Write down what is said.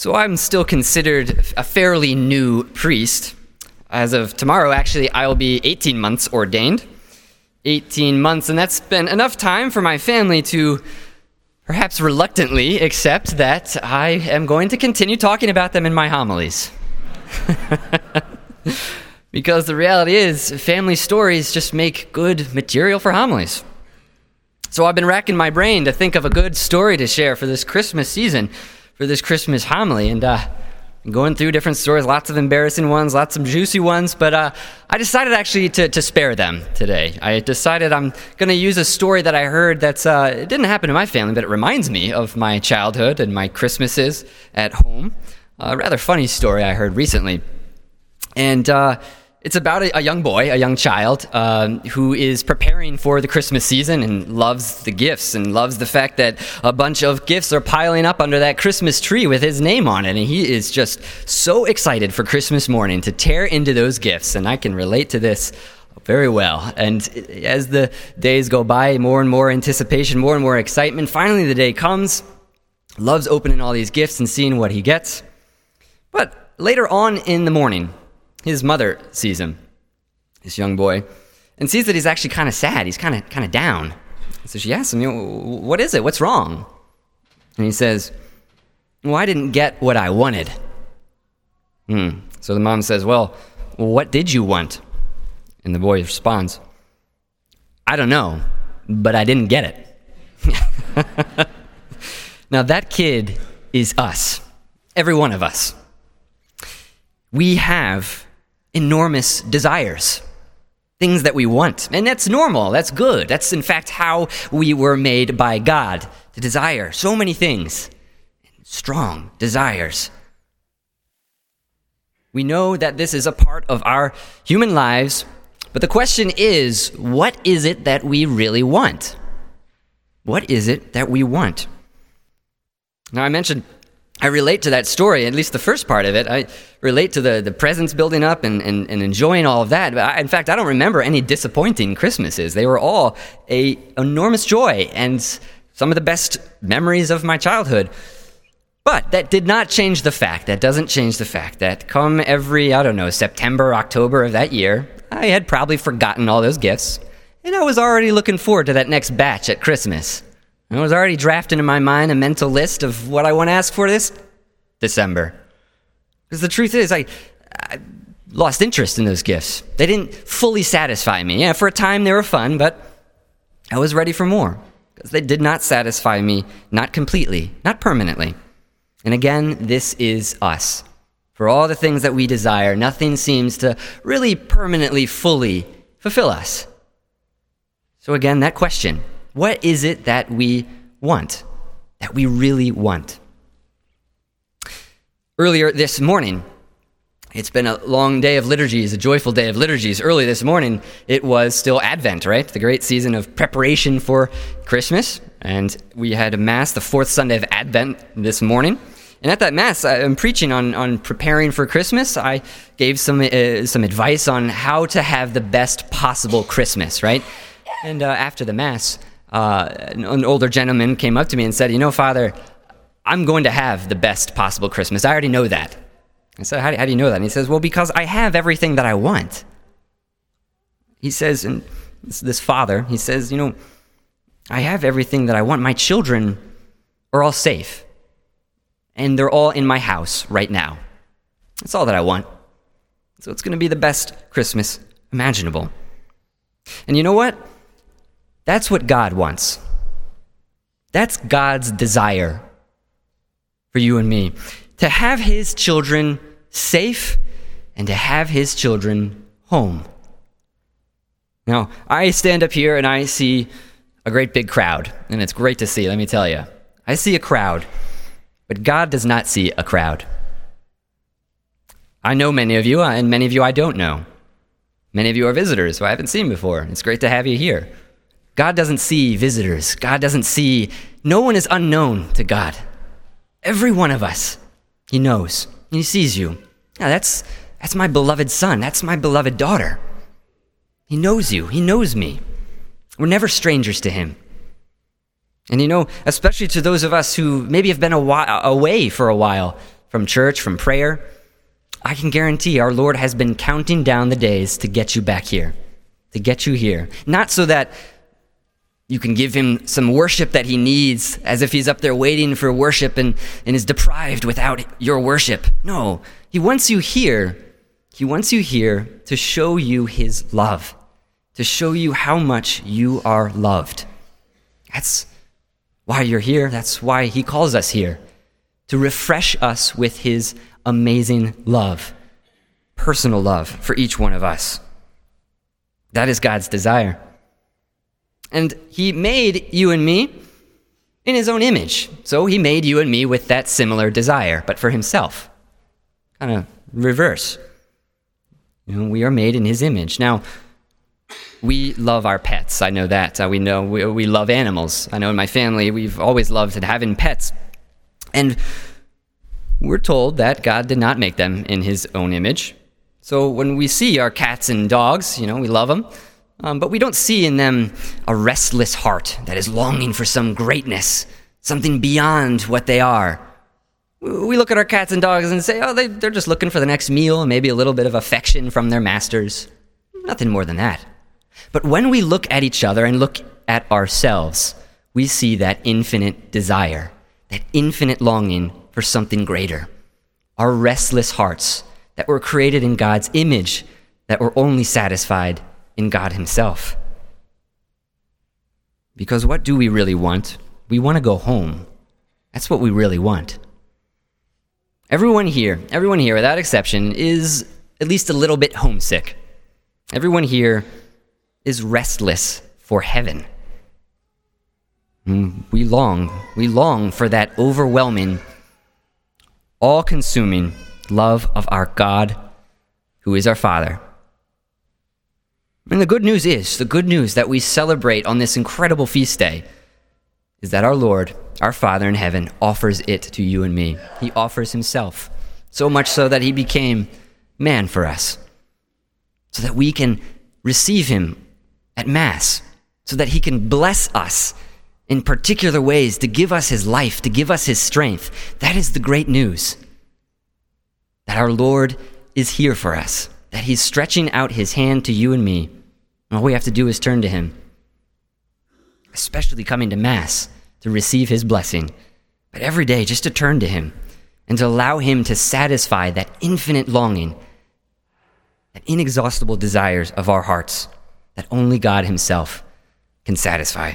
So I'm still considered a fairly new priest. As of tomorrow, actually, I'll be 18 months ordained. 18 months, and that's been enough time for my family to perhaps reluctantly accept that I am going to continue talking about them in my homilies. because the reality is, family stories just make good material for homilies. So I've been racking my brain to think of a good story to share for this Christmas season for this Christmas homily, and uh, going through different stories, lots of embarrassing ones, lots of juicy ones, but uh, I decided actually to, to spare them today. I decided I'm going to use a story that I heard that's, uh, it didn't happen in my family, but it reminds me of my childhood and my Christmases at home. A rather funny story I heard recently. And uh, it's about a, a, young boy, a young child, um, who is preparing for the Christmas season and loves the gifts and loves the fact that a bunch of gifts are piling up under that Christmas tree with his name on it. And he is just so excited for Christmas morning to tear into those gifts. And I can relate to this very well. And as the days go by, more and more anticipation, more and more excitement. Finally, the day comes. Loves opening all these gifts and seeing what he gets. But later on in the morning, his mother sees him, this young boy, and sees that he's actually kind of sad. He's kind of kind of down. So she asks him, you know, "What is it? What's wrong?" And he says, "Well, I didn't get what I wanted." Hmm. So the mom says, "Well, what did you want?" And the boy responds, "I don't know, but I didn't get it." now that kid is us, every one of us. We have enormous desires, things that we want. And that's normal, that's good. That's, in fact, how we were made by God to desire so many things, strong desires. We know that this is a part of our human lives, but the question is what is it that we really want? What is it that we want? Now, I mentioned I relate to that story, at least the first part of it. I relate to the, the presents building up and, and, and enjoying all of that. But I, in fact, I don't remember any disappointing Christmases. They were all a enormous joy and some of the best memories of my childhood. But that did not change the fact, that doesn't change the fact that come every, I don't know, September, October of that year, I had probably forgotten all those gifts. And I was already looking forward to that next batch at Christmas. I was already drafting in my mind a mental list of what I want to ask for this December. Because the truth is, I, I, lost interest in those gifts. They didn't fully satisfy me. Yeah, for a time they were fun, but I was ready for more. Because they did not satisfy me, not completely, not permanently. And again, this is us. For all the things that we desire, nothing seems to really permanently, fully fulfill us. So, again, that question what is it that we want? That we really want? Earlier this morning, it's been a long day of liturgies, a joyful day of liturgies. Early this morning, it was still Advent, right? The great season of preparation for Christmas. And we had a Mass, the fourth Sunday of Advent, this morning. And at that Mass, I'm preaching on, on preparing for Christmas. I gave some, uh, some advice on how to have the best possible Christmas, right? And uh, after the Mass, uh, an older gentleman came up to me and said, You know, Father, I'm going to have the best possible Christmas. I already know that. I said, How do, how do you know that? And he says, Well, because I have everything that I want. He says, and this, this father, he says, You know, I have everything that I want. My children are all safe, and they're all in my house right now. That's all that I want. So it's going to be the best Christmas imaginable. And you know what? That's what God wants. That's God's desire for you and me to have His children safe and to have His children home. Now, I stand up here and I see a great big crowd, and it's great to see, let me tell you. I see a crowd, but God does not see a crowd. I know many of you, uh, and many of you I don't know. Many of you are visitors who I haven't seen before. It's great to have you here. God doesn't see visitors. God doesn't see, no one is unknown to God. Every one of us, He knows. He sees you. Yeah, that's, that's my beloved son. That's my beloved daughter. He knows you. He knows me. We're never strangers to Him. And you know, especially to those of us who maybe have been while, away for a while from church, from prayer, I can guarantee our Lord has been counting down the days to get you back here, to get you here. Not so that you can give him some worship that he needs, as if he's up there waiting for worship and, and is deprived without your worship. No, he wants you here. He wants you here to show you his love, to show you how much you are loved. That's why you're here. That's why he calls us here, to refresh us with his amazing love, personal love for each one of us. That is God's desire. And He made you and me in His own image. So He made you and me with that similar desire, but for Himself. Kind of reverse. You know, we are made in His image. Now, we love our pets. I know that. Uh, we know we, we love animals. I know in my family we've always loved having pets. And we're told that God did not make them in his own image. So when we see our cats and dogs, you know, we love them, um, but we don't see in them a restless heart that is longing for some greatness, something beyond what they are. We look at our cats and dogs and say, oh, they, they're just looking for the next meal, maybe a little bit of affection from their masters. Nothing more than that. But when we look at each other and look at ourselves, we see that infinite desire, that infinite longing for something greater. Our restless hearts that were created in God's image, that were only satisfied in God Himself. Because what do we really want? We want to go home. That's what we really want. Everyone here, everyone here without exception, is at least a little bit homesick. Everyone here is restless for heaven. Mm, we long, we long for that overwhelming all consuming love of our God, who is our Father. And the good news is the good news that we celebrate on this incredible feast day is that our Lord, our Father in heaven, offers it to you and me. He offers Himself, so much so that He became man for us, so that we can receive Him at Mass, so that He can bless us in particular ways to give us his life, to give us his strength. That is the great news. That our Lord is here for us, that he's stretching out his hand to you and me. All we have to do is turn to him, especially coming to Mass to receive his blessing. But every day, just to turn to him and to allow him to satisfy that infinite longing, that inexhaustible desires of our hearts that only God himself can satisfy.